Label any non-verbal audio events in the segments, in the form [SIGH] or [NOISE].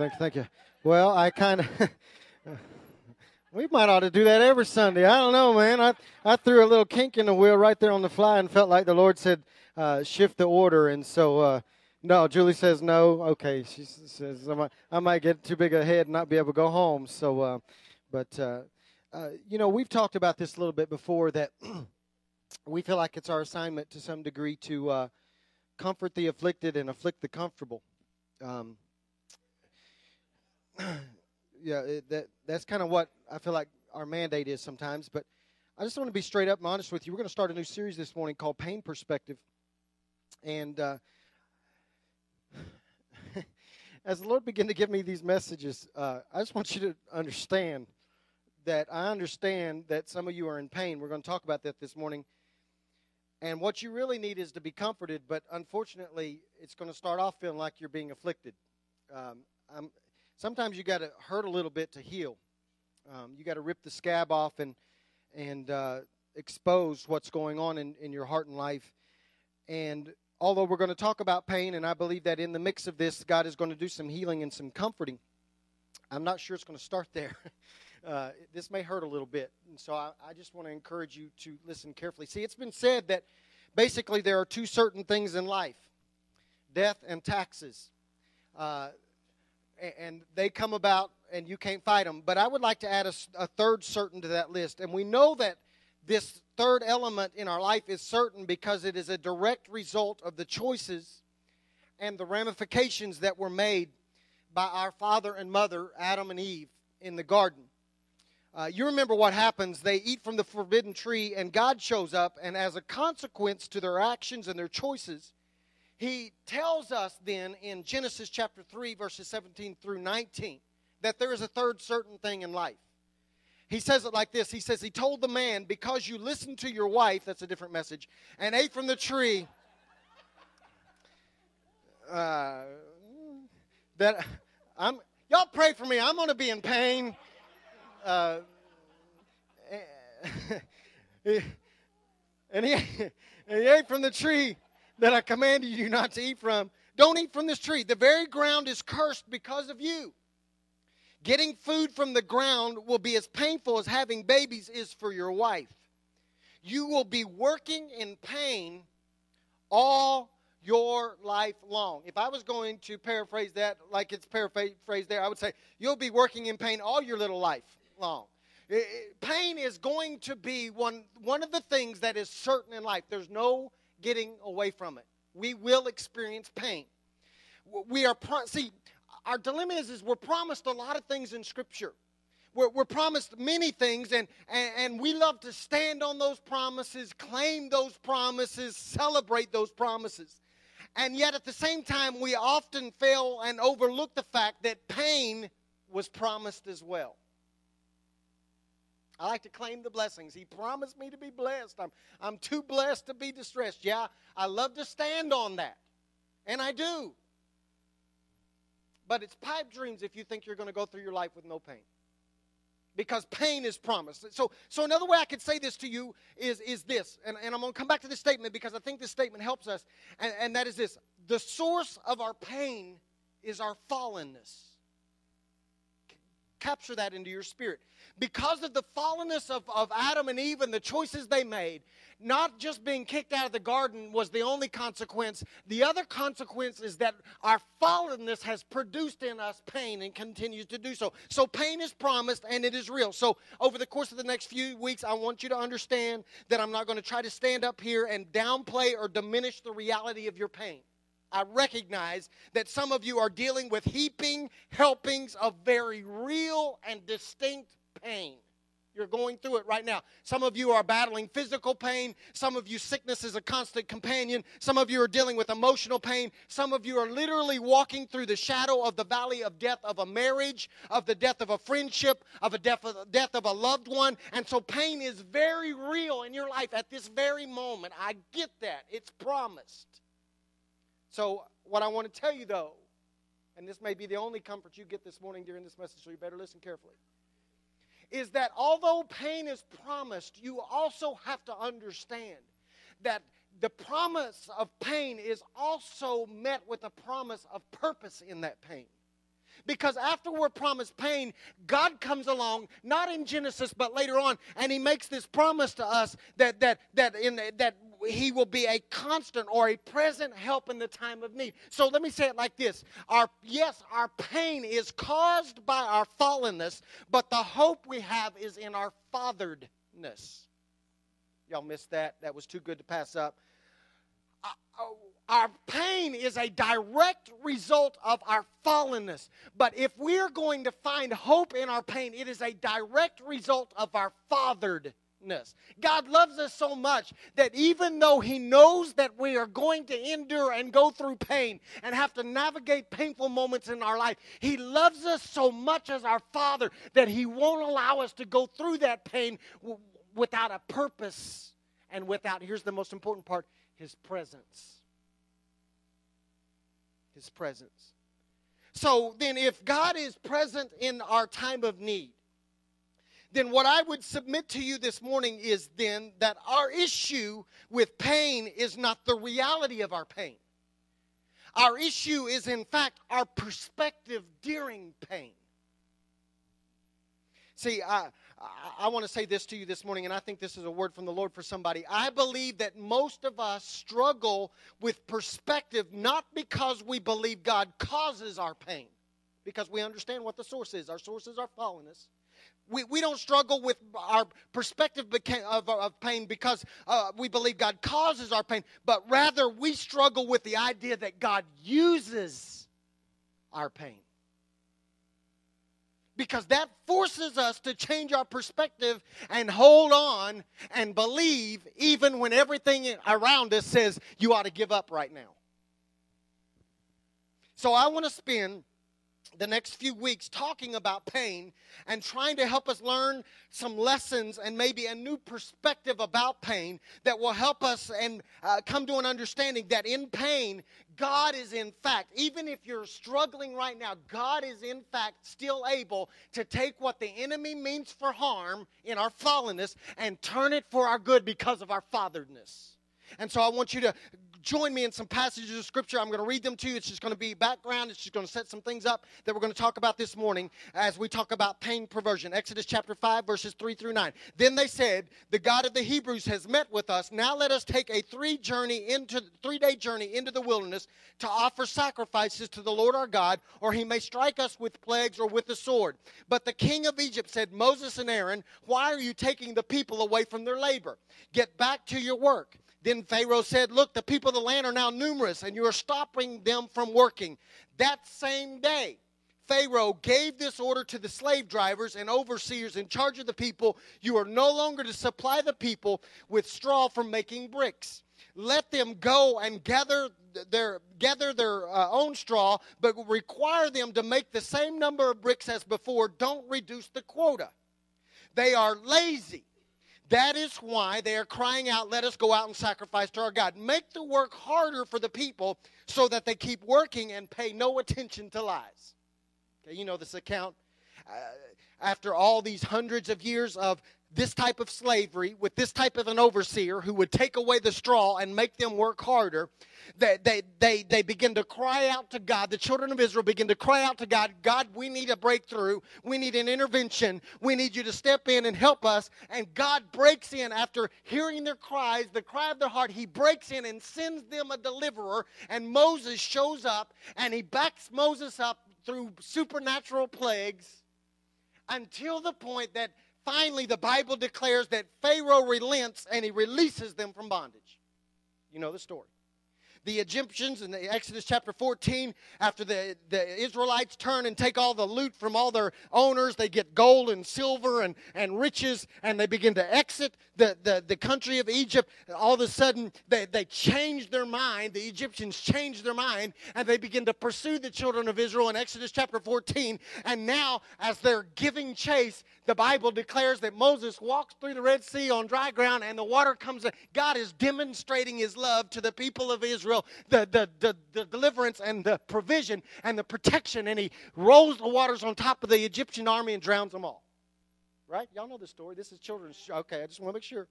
Thank you, thank you. Well, I kind of. [LAUGHS] we might ought to do that every Sunday. I don't know, man. I, I threw a little kink in the wheel right there on the fly and felt like the Lord said, uh, shift the order. And so, uh, no, Julie says no. Okay, she says I might, I might get too big a head and not be able to go home. So, uh, but, uh, uh, you know, we've talked about this a little bit before that [CLEARS THROAT] we feel like it's our assignment to some degree to uh, comfort the afflicted and afflict the comfortable. Um, [CLEARS THROAT] yeah, it, that that's kind of what I feel like our mandate is sometimes. But I just want to be straight up and honest with you. We're going to start a new series this morning called Pain Perspective, and uh, [SIGHS] as the Lord began to give me these messages, uh, I just want you to understand that I understand that some of you are in pain. We're going to talk about that this morning. And what you really need is to be comforted, but unfortunately, it's going to start off feeling like you're being afflicted. Um, I'm, sometimes you got to hurt a little bit to heal. Um, you got to rip the scab off and and uh, expose what's going on in, in your heart and life. And although we're going to talk about pain, and I believe that in the mix of this, God is going to do some healing and some comforting. I'm not sure it's going to start there. [LAUGHS] Uh, this may hurt a little bit. And so I, I just want to encourage you to listen carefully. See, it's been said that basically there are two certain things in life death and taxes. Uh, and they come about and you can't fight them. But I would like to add a, a, third certain to that list. And we know that this third element in our life is certain because it is a direct result of the choices and the ramifications that were made by our father and mother, Adam and Eve, in the garden. Uh, you remember what happens. They eat from the forbidden tree, and God shows up, and as a consequence to their actions and their choices, he tells us then in Genesis chapter 3, verses 17 through 19, that there is a third certain thing in life. He says it like this He says, He told the man, Because you listened to your wife, that's a different message, and ate from the tree, uh, that I'm, y'all pray for me. I'm going to be in pain. Uh, [LAUGHS] and he, and he ate from the tree that I commanded you not to eat from. Don't eat from this tree. The very ground is cursed because of you. Getting food from the ground will be as painful as having babies is for your wife. You will be working in pain all your life long. If I was going to paraphrase that like it's paraphrased there, I would say you'll be working in pain all your little life long. Pain is going to be one, one of the things that is certain in life. There's no getting away from it. We will experience pain. We are, pro- see, our dilemma is, is we're promised a lot of things in Scripture. We're, we're promised many things, and, and, and we love to stand on those promises, claim those promises, celebrate those promises. And yet, at the same time, we often fail and overlook the fact that pain was promised as well. I like to claim the blessings. He promised me to be blessed. I'm, I'm too blessed to be distressed. Yeah, I love to stand on that. And I do. But it's pipe dreams if you think you're going to go through your life with no pain. Because pain is promised. So, so another way I could say this to you is, is this, and, and I'm going to come back to this statement because I think this statement helps us, and, and that is this the source of our pain is our fallenness. Capture that into your spirit because of the fallenness of, of Adam and Eve and the choices they made, not just being kicked out of the garden was the only consequence. The other consequence is that our fallenness has produced in us pain and continues to do so. So pain is promised and it is real. So over the course of the next few weeks, I want you to understand that I'm not going to try to stand up here and downplay or diminish the reality of your pain. I recognize that some of you are dealing with heaping helpings of very real and distinct pain. You're going through it right now. Some of you are battling physical pain. Some of you, sickness is a constant companion. Some of you are dealing with emotional pain. Some of you are literally walking through the shadow of the valley of death of a marriage, of the death of a friendship, of a death of, death of a loved one. And so pain is very real in your life at this very moment. I get that. It's promised. So, what I want to tell you though, and this may be the only comfort you get this morning during this message, so you better listen carefully is that although pain is promised, you also have to understand that the promise of pain is also met with a promise of purpose in that pain. Because after we're promised pain, God comes along, not in Genesis, but later on, and He makes this promise to us that that that in that he will be a constant or a present help in the time of need. So let me say it like this. Our yes, our pain is caused by our fallenness, but the hope we have is in our fatheredness. Y'all missed that. That was too good to pass up. Uh, uh, our pain is a direct result of our fallenness. But if we're going to find hope in our pain, it is a direct result of our fathered God loves us so much that even though He knows that we are going to endure and go through pain and have to navigate painful moments in our life, He loves us so much as our Father that He won't allow us to go through that pain w- without a purpose and without, here's the most important part, His presence. His presence. So then, if God is present in our time of need, then what I would submit to you this morning is then that our issue with pain is not the reality of our pain. Our issue is, in fact, our perspective during pain. See, I, I, want to say this to you this morning, and I think this is a word from the Lord for somebody. I believe that most of us struggle with perspective not because we believe God causes our pain, because we understand what the source is. Our source is our fallenness we, we don't struggle with our perspective of, of pain because uh, we believe God causes our pain, but rather we struggle with the idea that God uses our pain. Because that forces us to change our perspective and hold on and believe even when everything around us says you ought to give up right now. So I want to spend the next few weeks talking about pain and trying to help us learn some lessons and maybe a new perspective about pain that will help us and uh, come to an understanding that in pain, God is in fact, even if you're struggling right now, God is in fact still able to take what the enemy means for harm in our fallenness and turn it for our good because of our fatheredness. And so I want you to join me in some passages of scripture. I'm going to read them to you. It's just going to be background. It's just going to set some things up that we're going to talk about this morning as we talk about pain perversion. Exodus chapter 5, verses 3 through 9. Then they said, The God of the Hebrews has met with us. Now let us take a three journey into three day journey into the wilderness to offer sacrifices to the Lord our God, or he may strike us with plagues or with the sword. But the king of Egypt said, Moses and Aaron, why are you taking the people away from their labor? Get back to your work. Then Pharaoh said, Look, the people of the land are now numerous, and you are stopping them from working. That same day, Pharaoh gave this order to the slave drivers and overseers in charge of the people You are no longer to supply the people with straw for making bricks. Let them go and gather their, gather their uh, own straw, but require them to make the same number of bricks as before. Don't reduce the quota. They are lazy that is why they are crying out, Let us go out and sacrifice to our God. Make the work harder for the people so that they keep working and pay no attention to lies. Okay, you know this account. Uh, after all these hundreds of years of this type of slavery with this type of an overseer who would take away the straw and make them work harder, they, they, they, they begin to cry out to God. The children of Israel begin to cry out to God God, we need a breakthrough. We need an intervention. We need you to step in and help us. And God breaks in after hearing their cries, the cry of their heart. He breaks in and sends them a deliverer. And Moses shows up and he backs Moses up through supernatural plagues until the point that finally, the Bible declares that Pharaoh relents and he releases them from bondage. You know the story. the Egyptians in the Exodus chapter 14, after the, the Israelites turn and take all the loot from all their owners, they get gold and silver and, and riches, and they begin to exit the, the, the country of Egypt. All of a sudden, they, they change their mind. The Egyptians change their mind, and they begin to pursue the children of Israel in Exodus chapter 14. And now, as they're giving chase, the Bible declares that Moses walks through the Red Sea on dry ground, and the water comes. in. God is demonstrating his love to the people of Israel, the, the, the, the deliverance and the provision and the protection, and he rolls the waters on top of the Egyptian army and drowns them all. Right? Y'all know the story. This is children's. Show. Okay, I just want to make sure.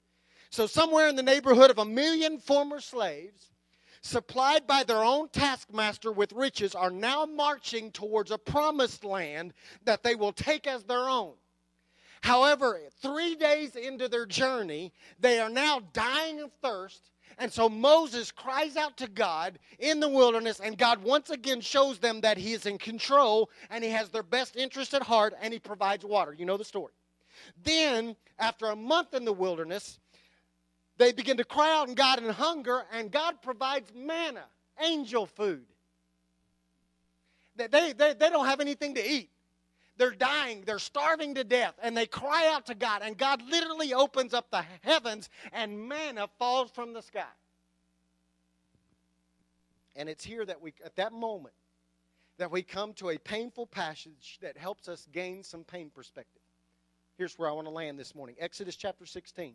So, somewhere in the neighborhood of a million former slaves, supplied by their own taskmaster with riches, are now marching towards a promised land that they will take as their own. However, three days into their journey, they are now dying of thirst. And so Moses cries out to God in the wilderness, and God once again shows them that He is in control and He has their best interest at heart and He provides water. You know the story. Then, after a month in the wilderness, they begin to cry out in God in hunger, and God provides manna, angel food. They, they, they don't have anything to eat. They're dying, they're starving to death, and they cry out to God, and God literally opens up the heavens, and manna falls from the sky. And it's here that we, at that moment, that we come to a painful passage that helps us gain some pain perspective. Here's where I want to land this morning Exodus chapter 16,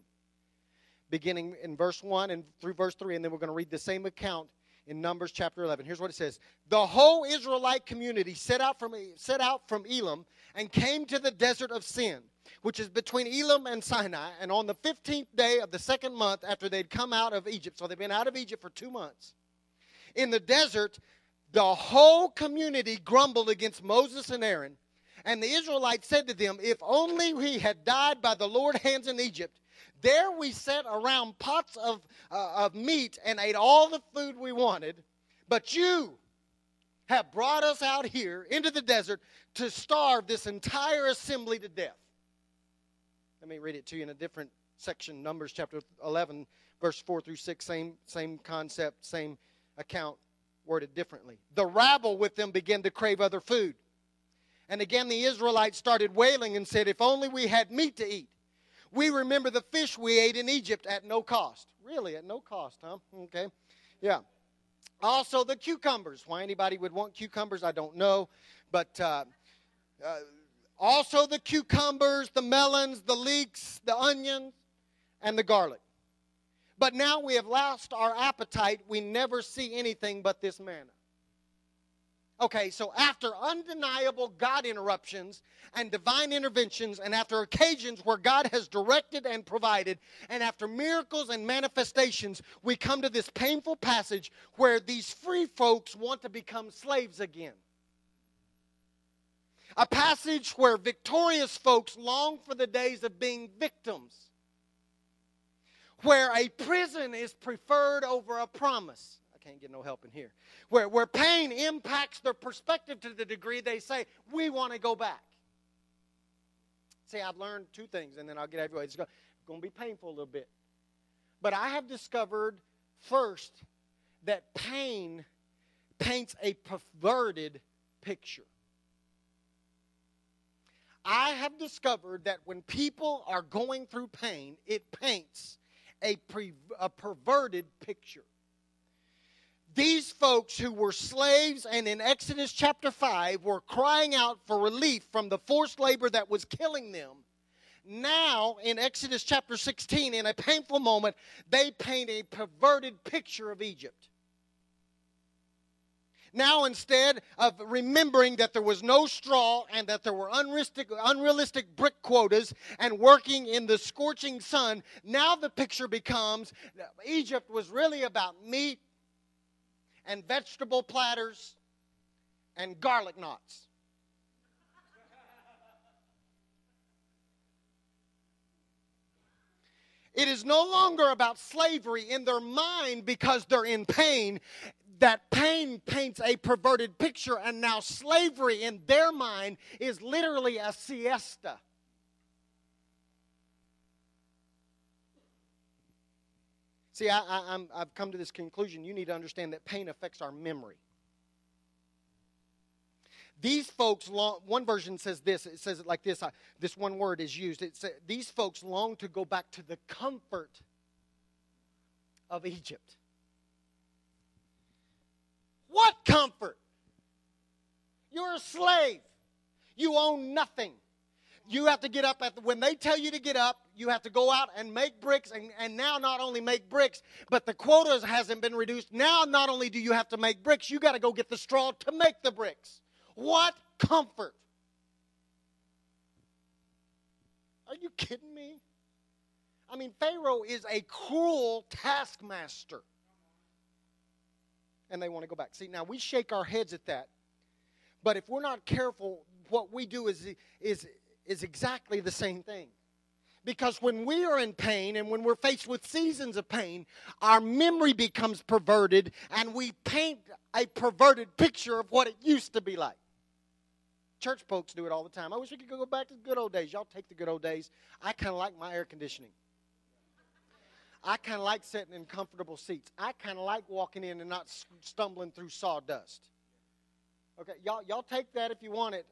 beginning in verse 1 and through verse 3, and then we're going to read the same account in Numbers chapter 11. Here's what it says The whole Israelite community set out from, set out from Elim and came to the desert of Sin, which is between Elim and Sinai. And on the 15th day of the second month after they'd come out of Egypt, so they've been out of Egypt for two months, in the desert, the whole community grumbled against Moses and Aaron. And the Israelites said to them, If only we had died by the Lord's hands in Egypt there we sat around pots of, uh, of meat and ate all the food we wanted, but you have brought us out here into the desert to starve this entire assembly to death. Let me read it to you in a different section, Numbers chapter 11, verse 4 through 6, same, same concept, same account, worded differently. The rabble with them began to crave other food. And again, the Israelites started wailing and said, If only we had meat to eat. We remember the fish we ate in Egypt at no cost. Really, at no cost, huh? Okay. Yeah. Also, the cucumbers. Why anybody would want cucumbers, I don't know. But uh, uh, also the cucumbers, the melons, the leeks, the onions, and the garlic. But now we have lost our appetite. We never see anything but this manna. Okay, so after undeniable God interruptions and divine interventions, and after occasions where God has directed and provided, and after miracles and manifestations, we come to this painful passage where these free folks want to become slaves again. A passage where victorious folks long for the days of being victims, where a prison is preferred over a promise can't get no help in here. Where, where pain impacts their perspective to the degree they say, we want to go back. See, I've learned two things, and then I'll get everywhere. It's going to be painful a little bit. But I have discovered first that pain paints a perverted picture. I have discovered that when people are going through pain, it paints a, pre- a perverted picture. These folks who were slaves and in Exodus chapter 5 were crying out for relief from the forced labor that was killing them. Now, in Exodus chapter 16, in a painful moment, they paint a perverted picture of Egypt. Now, instead of remembering that there was no straw and that there were unrealistic, unrealistic brick quotas and working in the scorching sun, now the picture becomes Egypt was really about meat and vegetable platters and garlic knots. It is no longer about slavery in their mind because they're in pain. That pain paints a perverted picture, and now slavery in their mind is literally a siesta. See, I, I, I've come to this conclusion. You need to understand that pain affects our memory. These folks, long, one version says this. It says it like this. I, this one word is used. It says, These folks long to go back to the comfort of Egypt. What comfort? You're a slave. You own nothing. You have to get up at the, when they tell you to get up, you have to go out and make bricks and, and now not only make bricks, but the quotas hasn't been reduced. Now not only do you have to make bricks, you got to go get the straw to make the bricks. What comfort! Are you kidding me? I mean, Pharaoh is a cruel taskmaster. And they want to go back. See, now we shake our heads at that. But if we're not careful, what we do is, is, is exactly the same thing. Because when we are in pain and when we're faced with seasons of pain, our memory becomes perverted and we paint a perverted picture of what it used to be like. Church folks do it all the time. I wish we could go back to the good old days. Y'all take the good old days. I kind of like my air conditioning. I kind of like sitting in comfortable seats. I kind of like walking in and not stumbling through sawdust. Okay, y'all, y'all take that if you want it,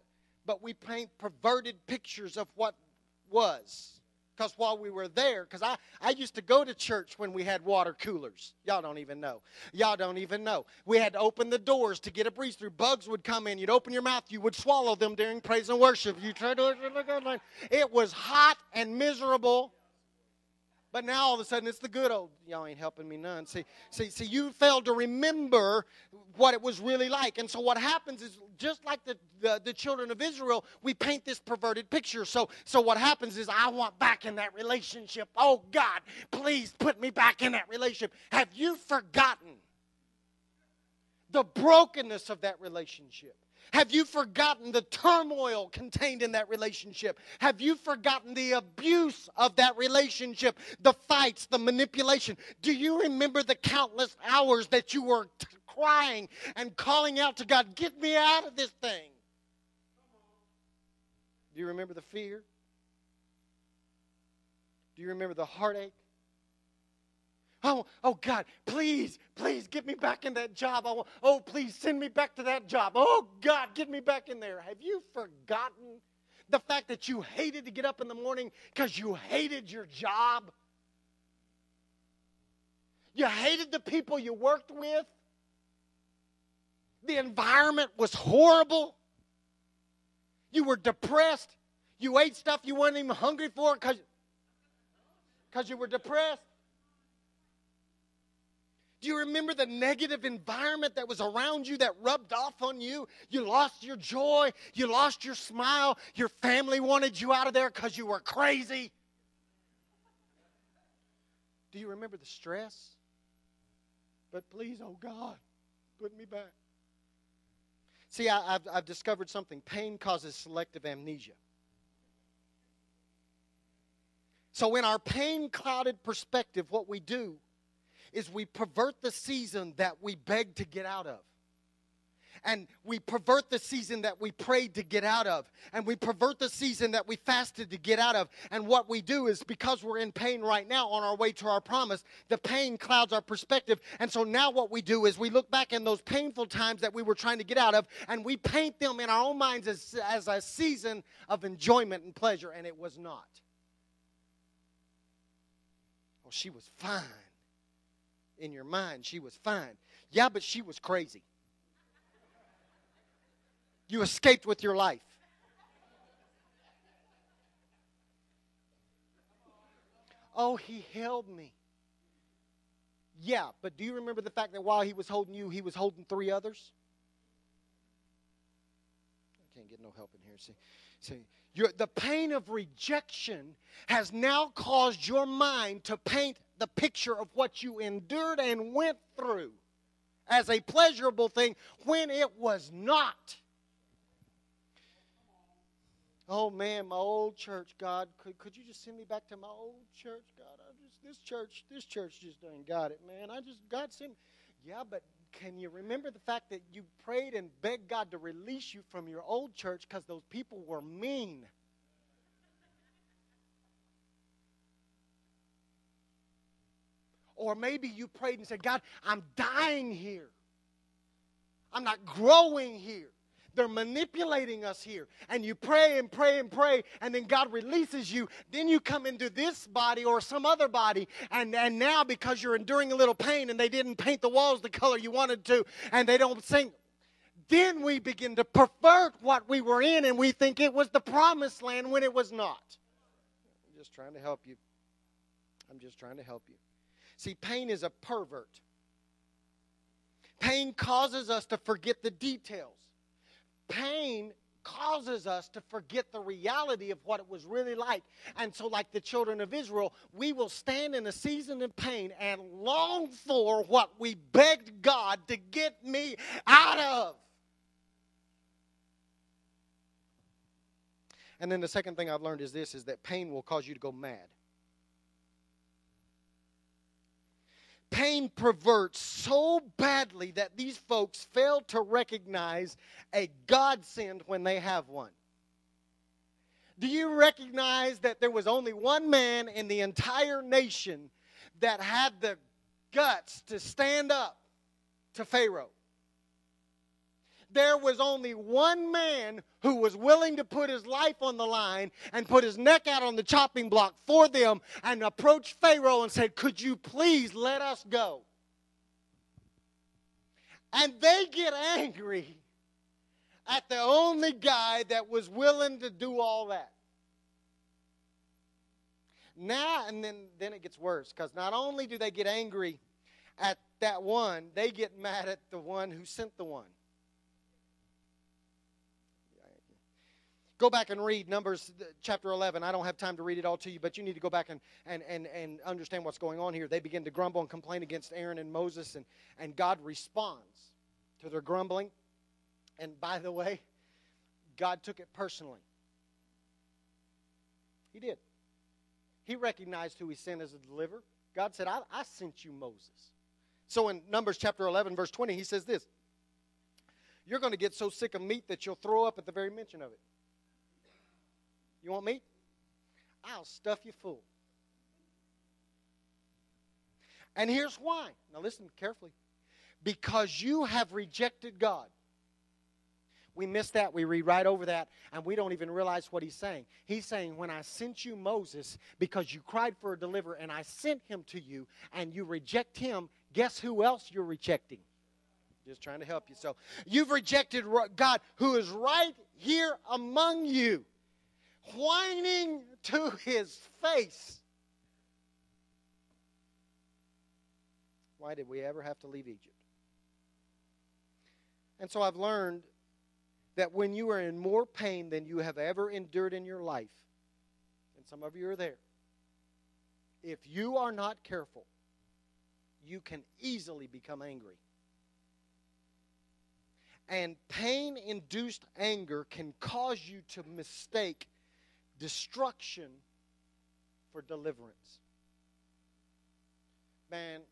but we paint perverted pictures of what was. Because while we were there, because I, I used to go to church when we had water coolers. Y'all don't even know. Y'all don't even know. We had to open the doors to get a breeze through. Bugs would come in. You'd open your mouth. You would swallow them during praise and worship. You tried to it was hot and miserable. But now all of a sudden it's the good old. Y'all ain't helping me none. See, see, see, you failed to remember what it was really like. And so what happens is just like the, the, the, children of Israel, we paint this perverted picture. So so what happens is I want back in that relationship. Oh God, please put me back in that relationship. Have you forgotten the brokenness of that relationship? Have you forgotten the turmoil contained in that relationship? Have you forgotten the abuse of that relationship, the fights, the manipulation? Do you remember the countless hours that you were t- crying and calling out to God, Get me out of this thing? Do you remember the fear? Do you remember the heartache? Oh, oh God, please, please get me back in that job. I Want, oh, please send me back to that job. Oh God, get me back in there. Have you forgotten the fact that you hated to get up in the morning because you hated your job? You hated the people you worked with. The environment was horrible. You were depressed. You ate stuff you weren't even hungry for because you were depressed. Do you remember the negative environment that was around you that rubbed off on you? You lost your joy. You lost your smile. Your family wanted you out of there because you were crazy. Do you remember the stress? But please, oh God, put me back. See, I, have I've discovered something. Pain causes selective amnesia. So, in our pain clouded perspective, what we do is we pervert the season that we beg to get out of. And we pervert the season that we prayed to get out of. And we pervert the season that we fasted to get out of. And what we do is because we're in pain right now on our way to our promise, the pain clouds our perspective. And so now what we do is we look back in those painful times that we were trying to get out of and we paint them in our own minds as, as a season of enjoyment and pleasure. And it was not. Well, she was fine in your mind she was fine. Yeah, but she was crazy. You escaped with your life. Oh, he held me. Yeah, but do you remember the fact that while he was holding you, he was holding three others? I can't get no help in here. See, see, the pain of rejection has now caused your mind to paint the picture of what you endured and went through as a pleasurable thing when it was not. Oh man, my old church, God, could, could you just send me back to my old church, God? I just this church, this church just ain't got it, man. I just God sent me. Yeah, but can you remember the fact that you prayed and begged God to release you from your old church because those people were mean? Or maybe you prayed and said, God, I'm dying here. I'm not growing here. They're manipulating us here. And you pray and pray and pray, and then God releases you. Then you come into this body or some other body, and, and now because you're enduring a little pain and they didn't paint the walls the color you wanted to, and they don't sing, then we begin to pervert what we were in, and we think it was the promised land when it was not. I'm just trying to help you. I'm just trying to help you. See, pain is a pervert. Pain causes us to forget the details. Pain causes us to forget the reality of what it was really like. And so, like the children of Israel, we will stand in a season of pain and long for what we begged God to get me out of. And then the second thing I've learned is this is that pain will cause you to go mad. Pain perverts so badly that these folks fail to recognize a godsend when they have one. Do you recognize that there was only one man in the entire nation that had the guts to stand up to Pharaoh? There was only one man who was willing to put his life on the line and put his neck out on the chopping block for them and approached Pharaoh and said, Could you please let us go? And they get angry at the only guy that was willing to do all that. Now, and then, then it gets worse because not only do they get angry at that one, they get mad at the one who sent the one. Go back and read Numbers uh, chapter 11. I don't have time to read it all to you, but you need to go back and, and, and, and understand what's going on here. They begin to grumble and complain against Aaron and Moses, and, and God responds to their grumbling. And by the way, God took it personally. He did. He recognized who he sent as a deliverer. God said, I, I sent you Moses. So in Numbers chapter 11, verse 20, he says this You're going to get so sick of meat that you'll throw up at the very mention of it. You want meat? I'll stuff you full. And here's why. Now listen carefully. Because you have rejected God. We miss that. We read right over that, and we don't even realize what he's saying. He's saying, When I sent you Moses because you cried for a deliverer, and I sent him to you, and you reject him, guess who else you're rejecting? Just trying to help you. So, you've rejected God who is right here among you whining to his face. Why did we ever have to leave Egypt? And so I've learned that when you are in more pain than you have ever endured in your life, and some of you are there, if you are not careful, you can easily become angry. And pain induced anger can cause you to mistake destruction for deliverance. Man,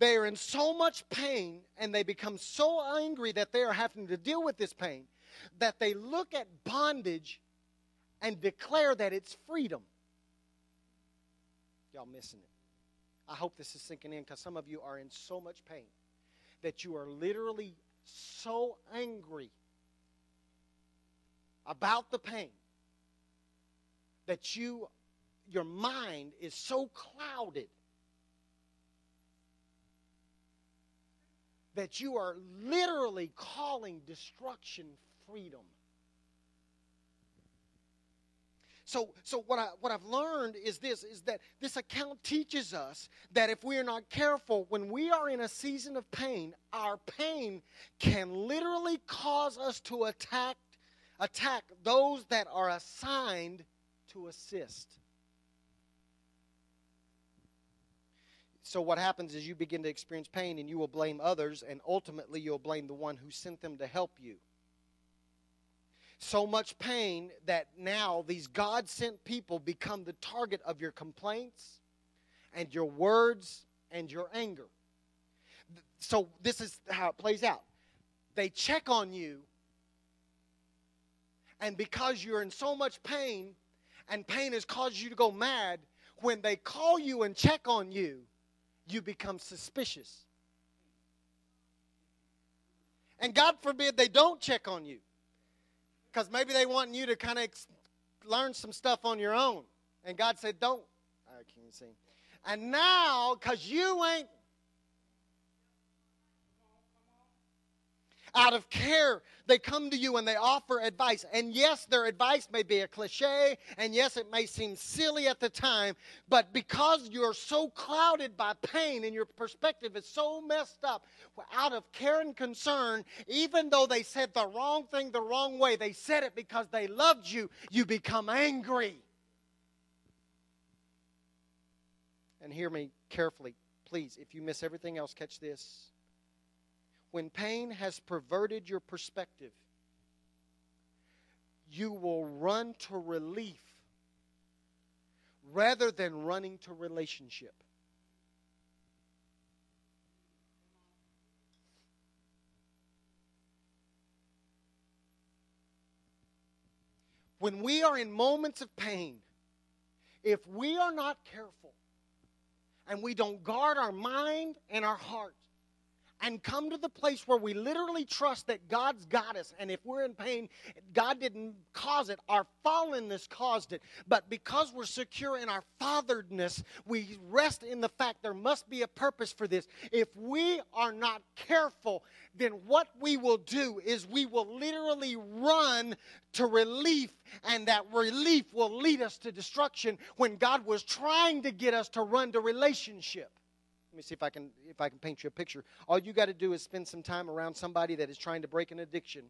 they are in so much pain and they become so angry that they are having to deal with this pain that they look at bondage and declare that it's freedom. Y'all missing it. I hope this is sinking in because some of you are in so much pain that you are literally so angry about the pain that you your mind is so clouded that you are literally calling destruction freedom So, so what, I, what I've learned is this, is that this account teaches us that if we are not careful, when we are in a season of pain, our pain can literally cause us to attack, attack those that are assigned to assist. So what happens is you begin to experience pain and you will blame others and ultimately you'll blame the one who sent them to help you so much pain that now these God sent people become the target of your complaints and your words and your anger. So, this is how it plays out. They check on you And because you're in so much pain and pain has caused you to go mad, when they call you and check on you, you become suspicious. And God forbid they don't check on you. Because maybe they want you to kind of ex- learn some stuff on your own. And God said, don't. I can't see. And now, because you ain't out of care, they come to you and they offer advice. And yes, their advice may be a cliche, and yes, it may seem silly at the time, but because you're so clouded by pain and your perspective is so messed up, out of care and concern, even though they said the wrong thing the wrong way, they said it because they loved you, you become angry. And hear me carefully, please. If you miss everything else, catch this when pain has perverted your perspective, you will run to relief rather than running to relationship. When we are in moments of pain, if we are not careful and we don't guard our mind and our heart, and come to the place where we literally trust that God's got us. And if we're in pain, God didn't cause it, our fallenness caused it. But because we're secure in our fatheredness, we rest in the fact there must be a purpose for this. If we are not careful, then what we will do is we will literally run to relief, and that relief will lead us to destruction when God was trying to get us to run to relationship. Let me see if I can if I can paint you a picture. All you got to do is spend some time around somebody that is trying to break an addiction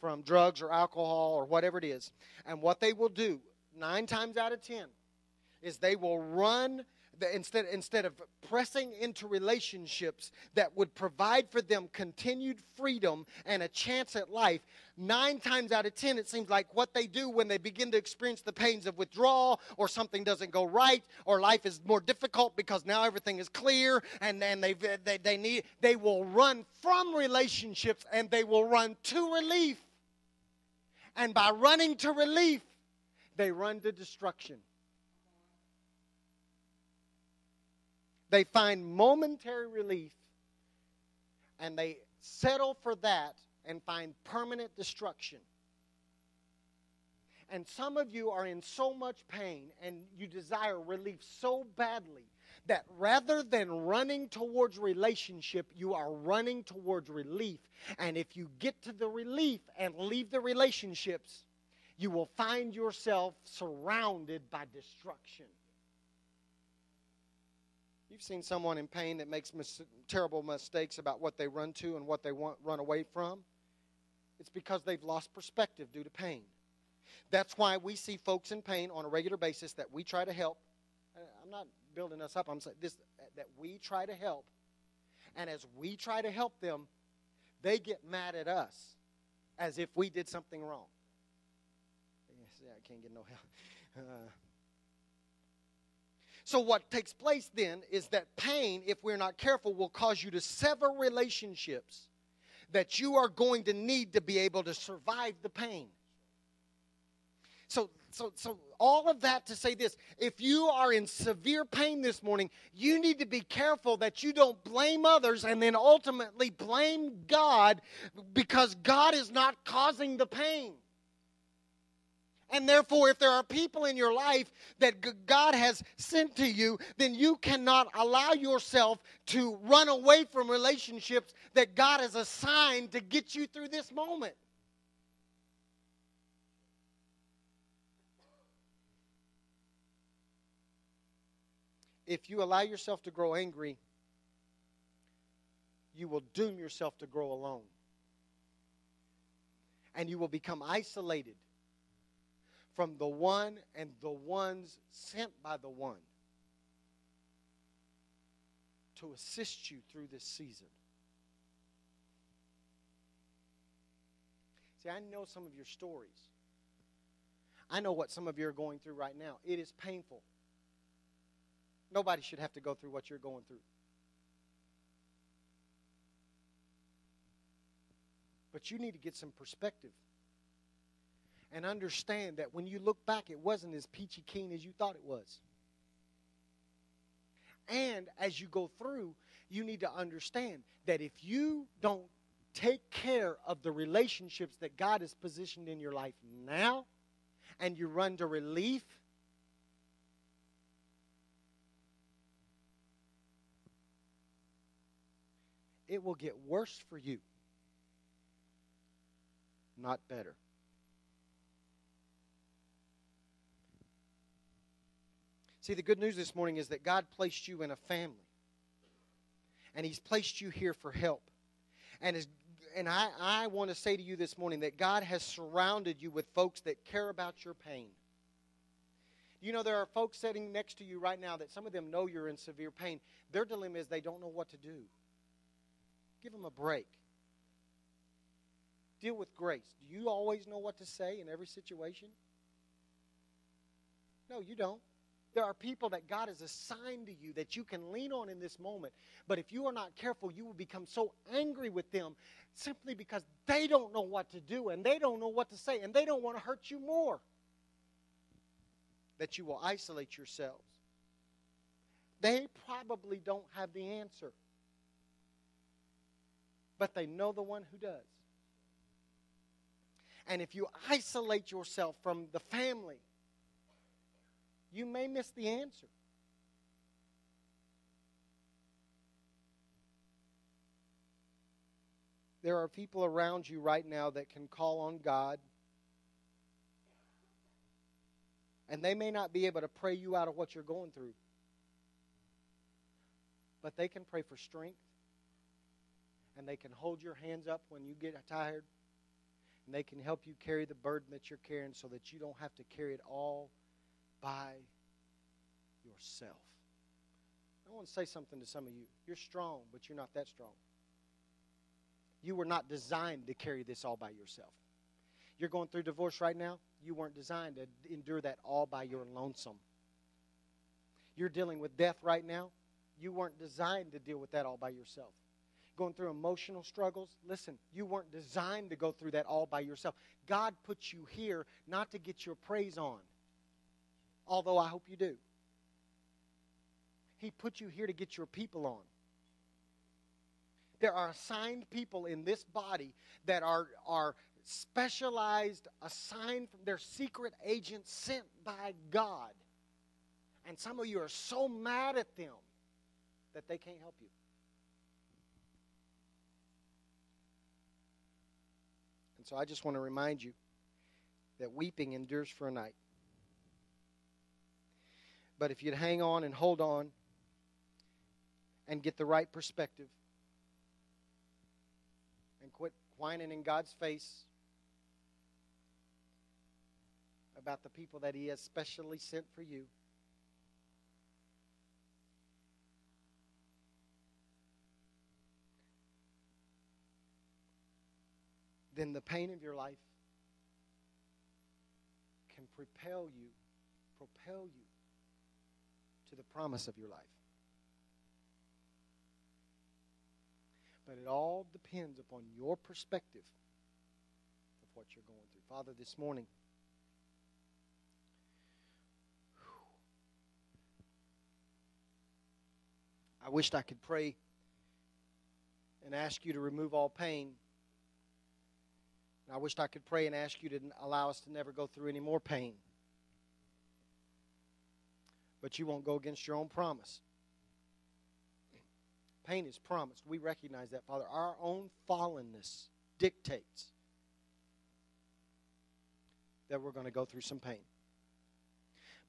from drugs or alcohol or whatever it is. And what they will do, 9 times out of 10, is they will run instead, instead of pressing into relationships that would provide for them continued freedom and a chance at life, nine times out of ten, it seems like what they do when they begin to experience the pains of withdrawal or something doesn't go right or life is more difficult because now everything is clear and, and they, they, they, need, they will run from relationships and they will run to relief. And by running to relief, they run to destruction. They find momentary relief and they settle for that and find permanent destruction. And some of you are in so much pain and you desire relief so badly that rather than running towards relationship, you are running towards relief. And if you get to the relief and leave the relationships, you will find yourself surrounded by destruction. You've seen someone in pain that makes mis- terrible mistakes about what they run to and what they want run away from. It's because they've lost perspective due to pain. That's why we see folks in pain on a regular basis that we try to help. I'm not building us up. I'm saying this that we try to help. And as we try to help them, they get mad at us as if we did something wrong. Yeah, I can't get no help. [LAUGHS] Uh, so, what takes place then is that pain, if we're not careful, will cause you to sever relationships that you are going to need to be able to survive the pain. So, so, so all of that to say this if you are in severe pain this morning, you need to be careful that you don't blame others and then ultimately blame God because God is not causing the pain. And therefore, if there are people in your life that God has sent to you, then you cannot allow yourself to run away from relationships that God has assigned to get you through this moment. If you allow yourself to grow angry, you will doom yourself to grow alone. And you will become isolated from the one and the ones sent by the one to assist you through this season. See, I know some of your stories. I know what some of you are going through right now. It is painful. Nobody should have to go through what you're going through. But you need to get some perspective. And understand that when you look back, it wasn't as peachy keen as you thought it was. And as you go through, you need to understand that if you don't take care of the relationships that God has positioned in your life now, and you run to relief, it will get worse for you, not better. See, the good news this morning is that God placed you in a family. And He's placed you here for help. And, as, and I, I want to say to you this morning that God has surrounded you with folks that care about your pain. You know, there are folks sitting next to you right now that some of them know you're in severe pain. Their dilemma is they don't know what to do. Give them a break. Deal with grace. Do you always know what to say in every situation? No, you don't. There are people that God has assigned to you that you can lean on in this moment. But if you are not careful, you will become so angry with them simply because they don't know what to do and they don't know what to say and they don't want to hurt you more. That you will isolate yourselves. They probably don't have the answer, but they know the one who does. And if you isolate yourself from the family, you may miss the answer. There are people around you right now that can call on God. And they may not be able to pray you out of what you're going through. But they can pray for strength. And they can hold your hands up when you get tired. And they can help you carry the burden that you're carrying so that you don't have to carry it all by yourself. I want to say something to some of you. You're strong, but you're not that strong. You were not designed to carry this all by yourself. You're going through divorce right now. You weren't designed to endure that all by your lonesome. You're dealing with death right now. You weren't designed to deal with that all by yourself. Going through emotional struggles, listen, you weren't designed to go through that all by yourself. God put you here not to get your praise on although I hope you do. He put you here to get your people on. There are assigned people in this body that are, are specialized, assigned from their secret agents sent by God. And some of you are so mad at them that they can't help you. And so I just want to remind you that weeping endures for a night. But if you'd hang on and hold on and get the right perspective and quit whining in God's face about the people that He has specially sent for you. Then the pain of your life can propel you, propel you to the promise of your life. But it all depends upon your perspective of what you're going through. Father, this morning, I wished I could pray and ask you to remove all pain. And I wished I could pray and ask you to allow us to never go through any more pain but you won't go against your own promise. Pain is promised. We recognize that, Father. Our own fallenness dictates that we're going to go through some pain.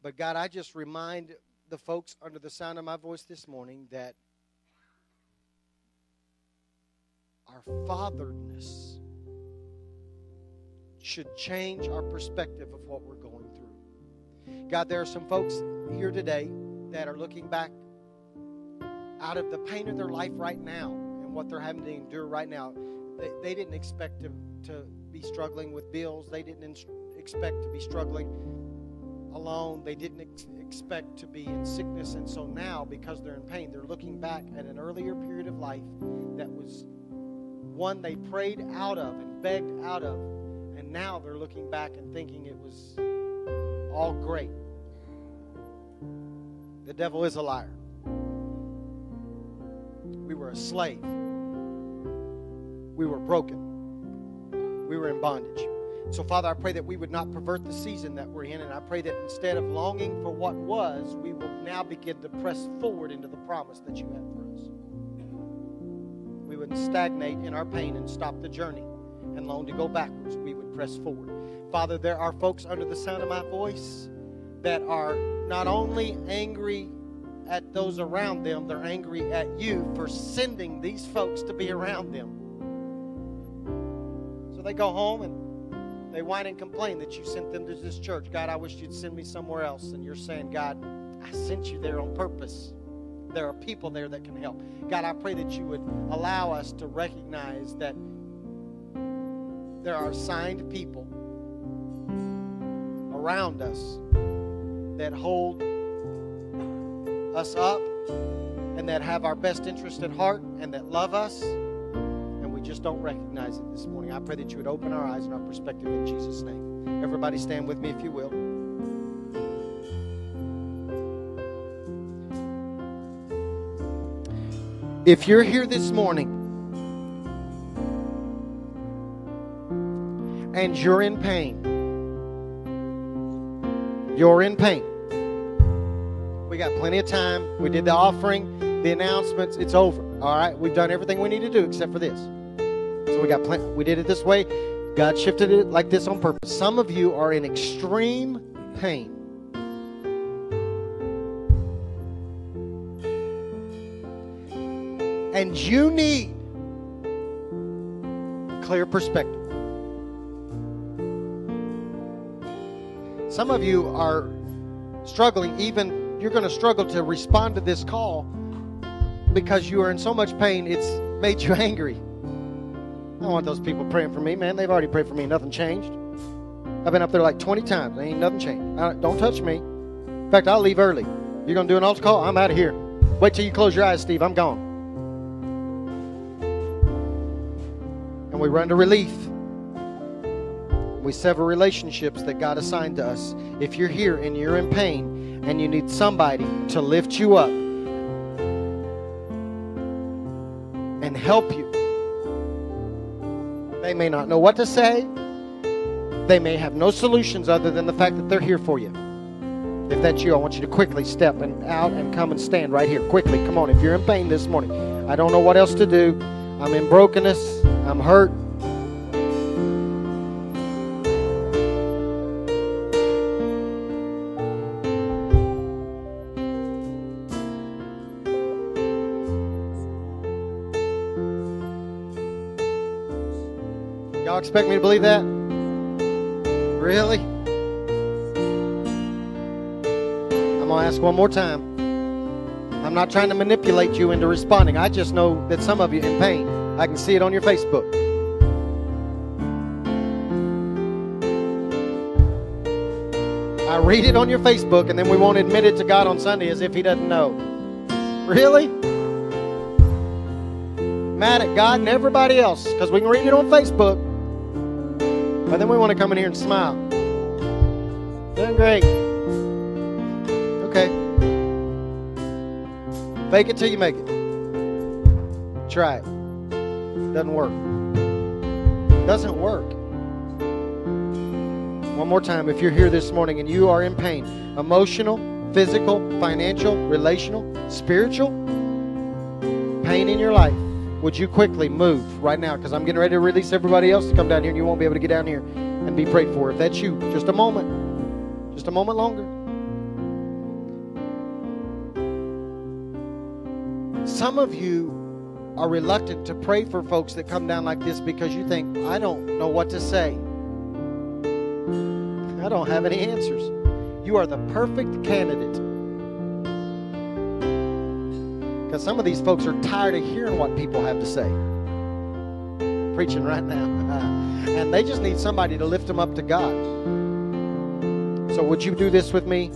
But God, I just remind the folks under the sound of my voice this morning that our fatherness should change our perspective of what we're going through. God, there are some folks here today that are looking back out of the pain of their life right now and what they're having to endure right now. They, they didn't expect to, to be struggling with bills. They didn't expect to be struggling alone. They didn't ex- expect to be in sickness. And so now, because they're in pain, they're looking back at an earlier period of life that was one they prayed out of and begged out of. And now they're looking back and thinking it was all great. The devil is a liar. We were a slave. We were broken. We were in bondage. So, Father, I pray that we would not pervert the season that we're in, and I pray that instead of longing for what was, we will now begin to press forward into the promise that you have for us. We wouldn't stagnate in our pain and stop the journey and long to go backwards. We would press forward. Father, there are folks under the sound of my voice that are not only angry at those around them, they're angry at you for sending these folks to be around them. So they go home and they whine and complain that you sent them to this church. God, I wish you'd send me somewhere else. And you're saying, God, I sent you there on purpose. There are people there that can help. God, I pray that you would allow us to recognize that there are assigned people around us that hold us up and that have our best interest at heart and that love us and we just don't recognize it this morning. I pray that you would open our eyes and our perspective in Jesus' name. Everybody stand with me if you will. If you're here this morning and you're in pain, you're in pain. We got plenty of time. We did the offering, the announcements. It's over. All right, we've done everything we need to do except for this. So we got plenty. We did it this way. God shifted it like this on purpose. Some of you are in extreme pain. And you need clear perspective. Some of you are struggling, even you're going to struggle to respond to this call because you are in so much pain, it's made you [LAUGHS] angry. I don't want those people praying for me, man. They've already prayed for me. Nothing changed. I've been up there like 20 times. Ain't nothing changed. Don't touch me. In fact, I'll leave early. You're going to do an altar call? I'm out of here. Wait till you close your eyes, Steve. I'm gone. And we run to relief. We sever relationships that God assigned to us. If you're here and you're in pain and you need somebody to lift you up and help you, they may not know what to say. They may have no solutions other than the fact that they're here for you. If that's you, I want you to quickly step and out and come and stand right here. Quickly, come on. If you're in pain this morning, I don't know what else to do. I'm in brokenness. I'm hurt. Expect me to believe that? Really? I'm going to ask one more time. I'm not trying to manipulate you into responding. I just know that some of you in pain. I can see it on your Facebook. I read it on your Facebook, and then we won't admit it to God on Sunday as if He doesn't know. Really? Mad at God and everybody else because we can read it on Facebook. But then we want to come in here and smile. Doing great. Okay. Fake it till you make it. Try it. Doesn't work. Doesn't work. One more time. If you're here this morning and you are in pain, emotional, physical, financial, relational, spiritual, pain in your life, would you quickly move right now? Because I'm getting ready to release everybody else to come down here, and you won't be able to get down here and be prayed for. If that's you, just a moment. Just a moment longer. Some of you are reluctant to pray for folks that come down like this because you think, I don't know what to say. I don't have any answers. You are the perfect candidate because some of these folks are tired of hearing what people have to say. Preaching right now. [LAUGHS] and they just need somebody to lift them up to God. So, would you do this with me?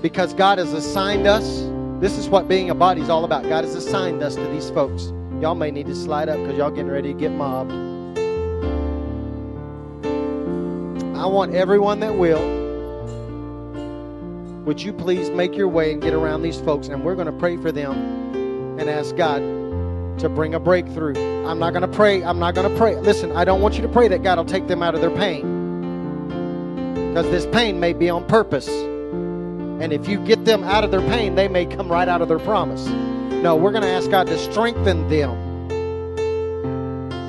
Because God has assigned us. This is what being a body is all about. God has assigned us to these folks. Y'all may need to slide up because y'all getting ready to get mobbed. I want everyone that will. Would you please make your way and get around these folks? And we're going to pray for them and ask God to bring a breakthrough. I'm not going to pray. I'm not going to pray. Listen, I don't want you to pray that God will take them out of their pain. Because this pain may be on purpose. And if you get them out of their pain, they may come right out of their promise. No, we're going to ask God to strengthen them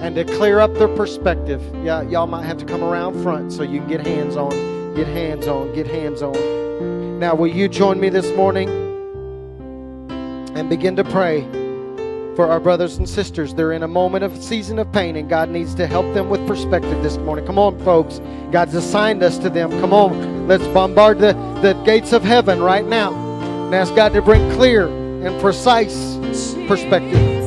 and to clear up their perspective. Yeah, y'all might have to come around front so you can get hands on, get hands on, get hands on. Now, will you join me this morning and begin to pray for our brothers and sisters? They're in a moment of season of pain, and God needs to help them with perspective this morning. Come on, folks. God's assigned us to them. Come on, let's bombard the, the gates of heaven right now and ask God to bring clear and precise perspective.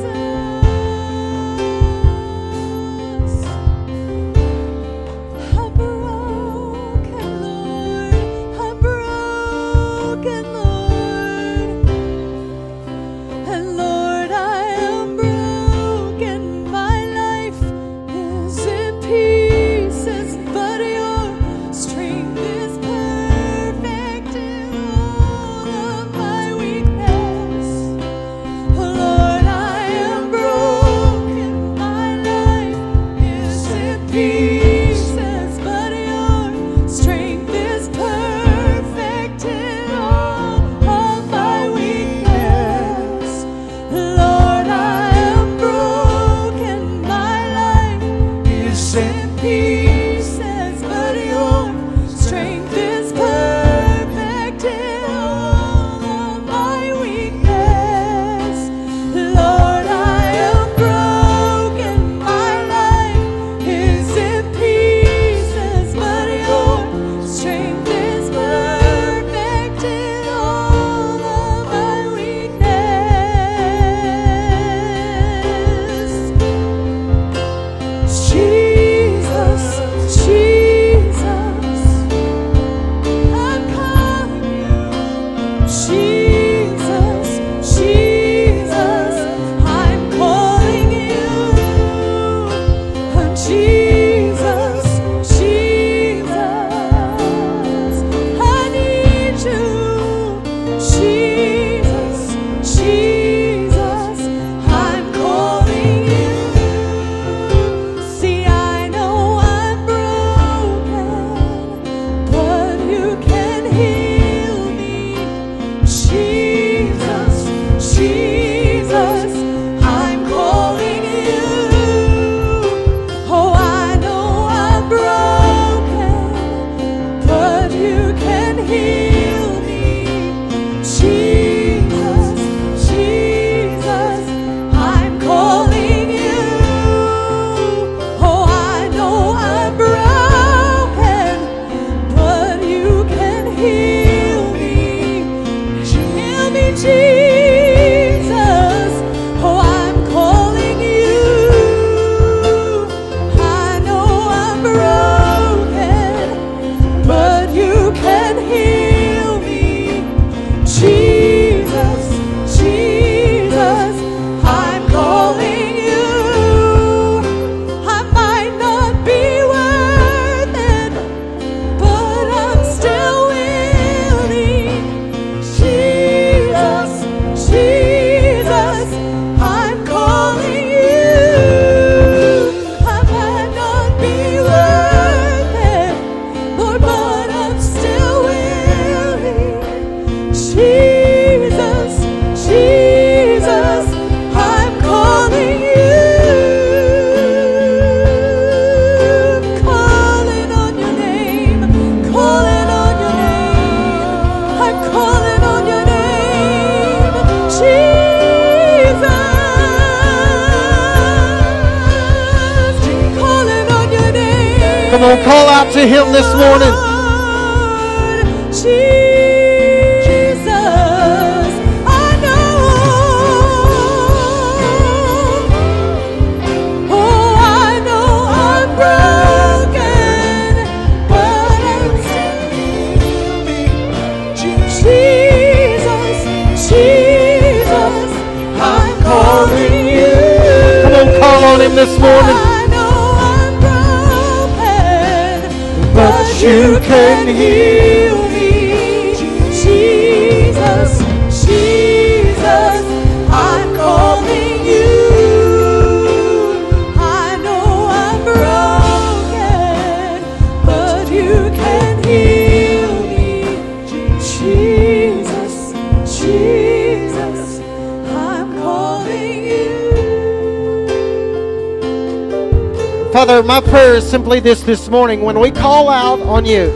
Prayer is simply this this morning. When we call out on you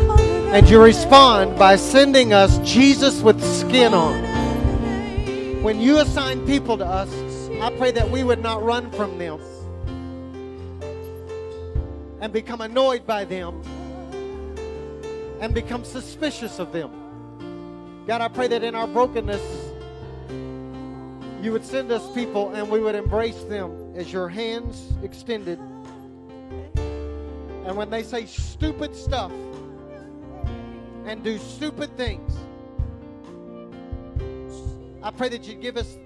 and you respond by sending us Jesus with skin on, when you assign people to us, I pray that we would not run from them and become annoyed by them and become suspicious of them. God, I pray that in our brokenness, you would send us people and we would embrace them as your hands extended. And when they say stupid stuff and do stupid things, I pray that you'd give us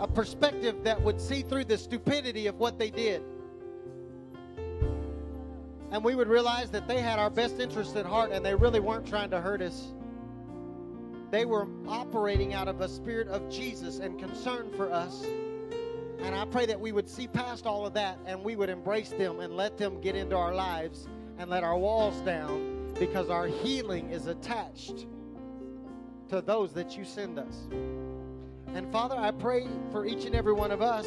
a perspective that would see through the stupidity of what they did. And we would realize that they had our best interest at heart and they really weren't trying to hurt us. They were operating out of a spirit of Jesus and concern for us. And I pray that we would see past all of that and we would embrace them and let them get into our lives and let our walls down because our healing is attached to those that you send us. And Father, I pray for each and every one of us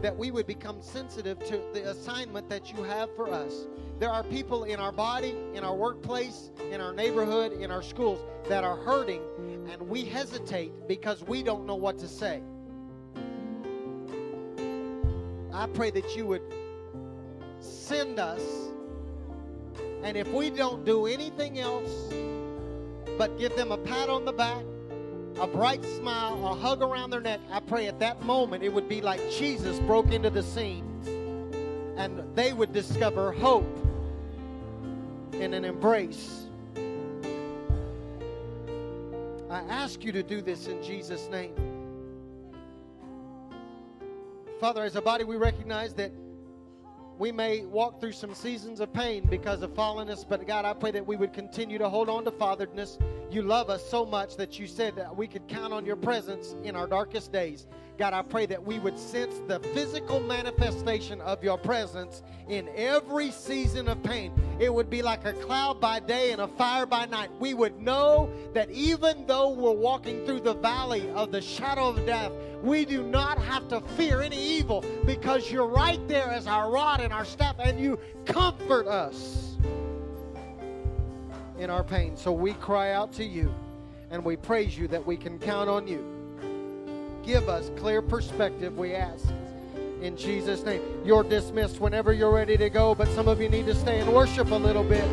that we would become sensitive to the assignment that you have for us. There are people in our body, in our workplace, in our neighborhood, in our schools that are hurting, and we hesitate because we don't know what to say. I pray that you would send us, and if we don't do anything else but give them a pat on the back, a bright smile, a hug around their neck, I pray at that moment it would be like Jesus broke into the scene and they would discover hope in an embrace. I ask you to do this in Jesus' name. Father, as a body, we recognize that we may walk through some seasons of pain because of fallenness, but God, I pray that we would continue to hold on to fatheredness. You love us so much that you said that we could count on your presence in our darkest days. God, I pray that we would sense the physical manifestation of your presence in every season of pain. It would be like a cloud by day and a fire by night. We would know that even though we're walking through the valley of the shadow of death, we do not have to fear any evil because you're right there as our rod and our staff, and you comfort us in our pain. So we cry out to you and we praise you that we can count on you. Give us clear perspective, we ask. In Jesus' name. You're dismissed whenever you're ready to go, but some of you need to stay and worship a little bit.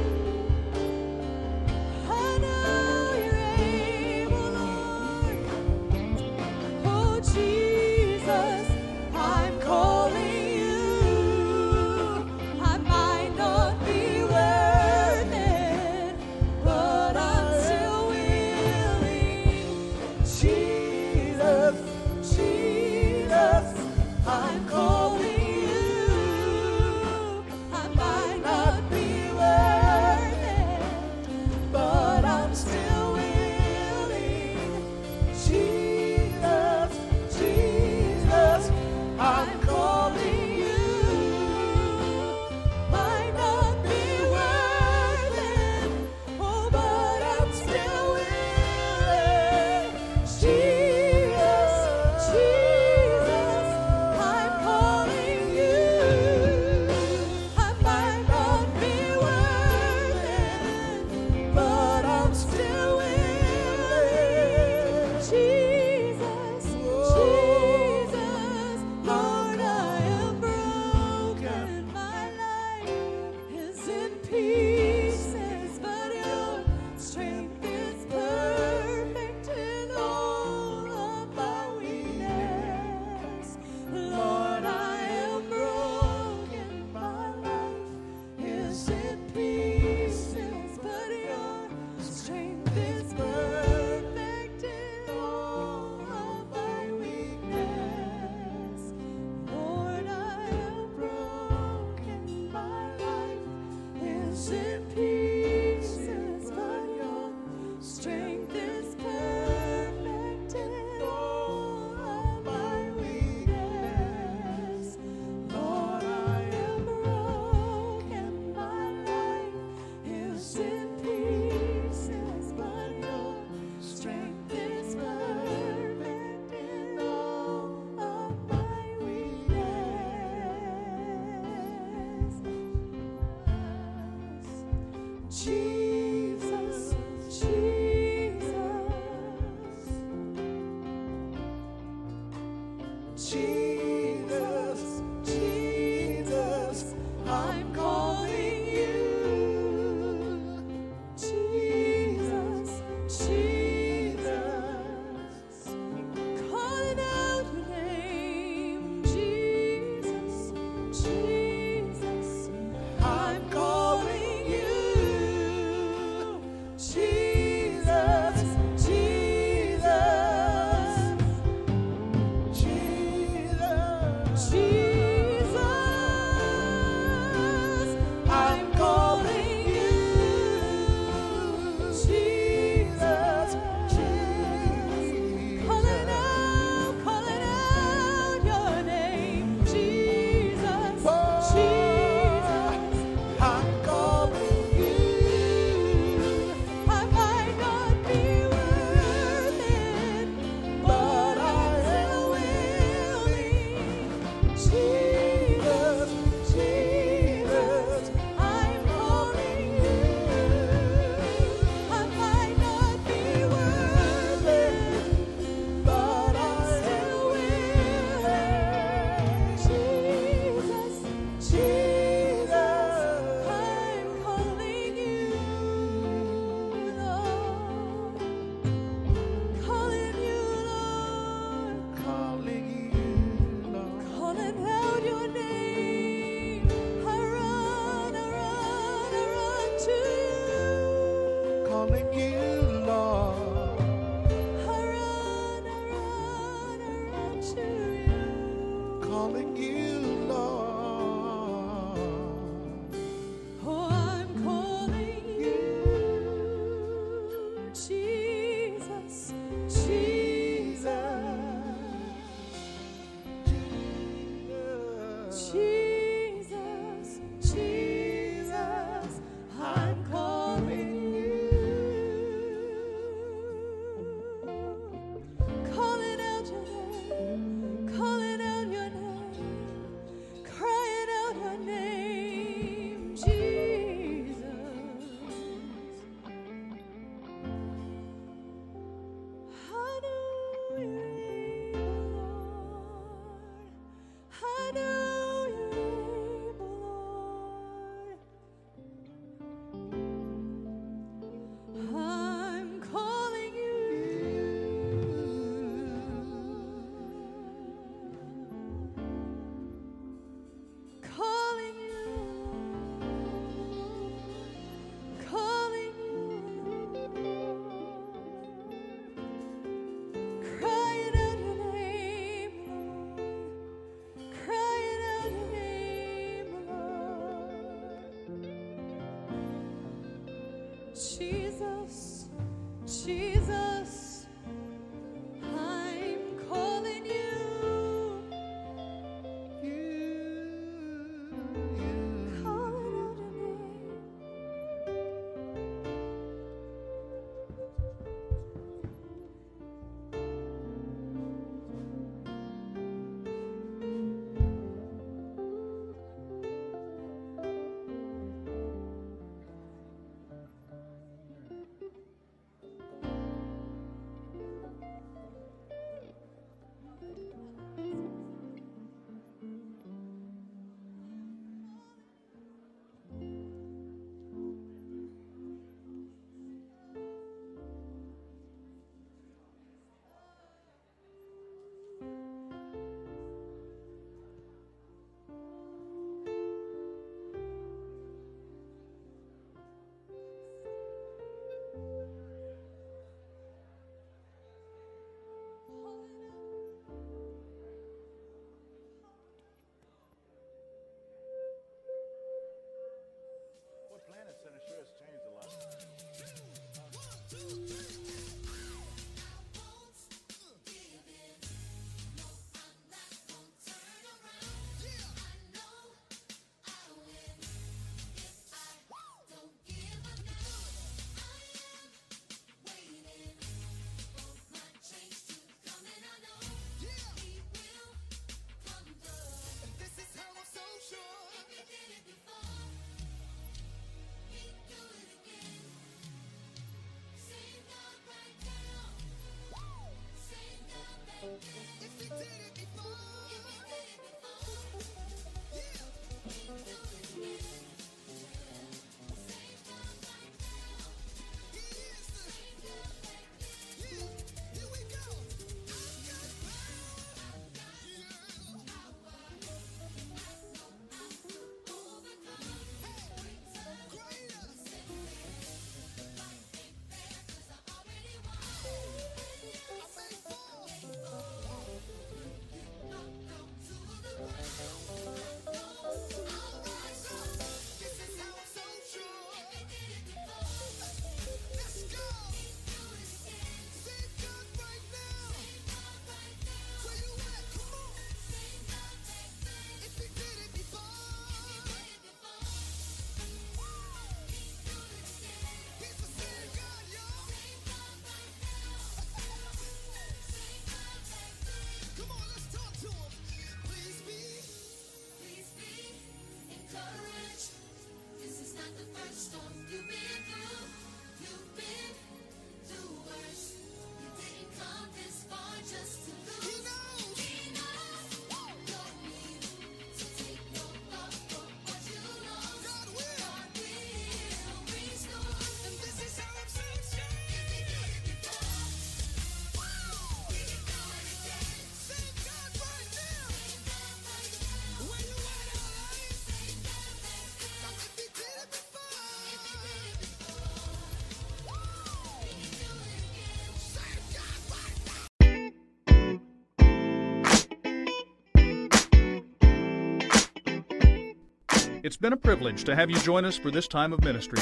It's been a privilege to have you join us for this time of ministry.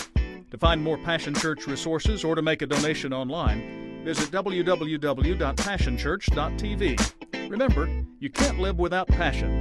To find more Passion Church resources or to make a donation online, visit www.passionchurch.tv. Remember, you can't live without passion.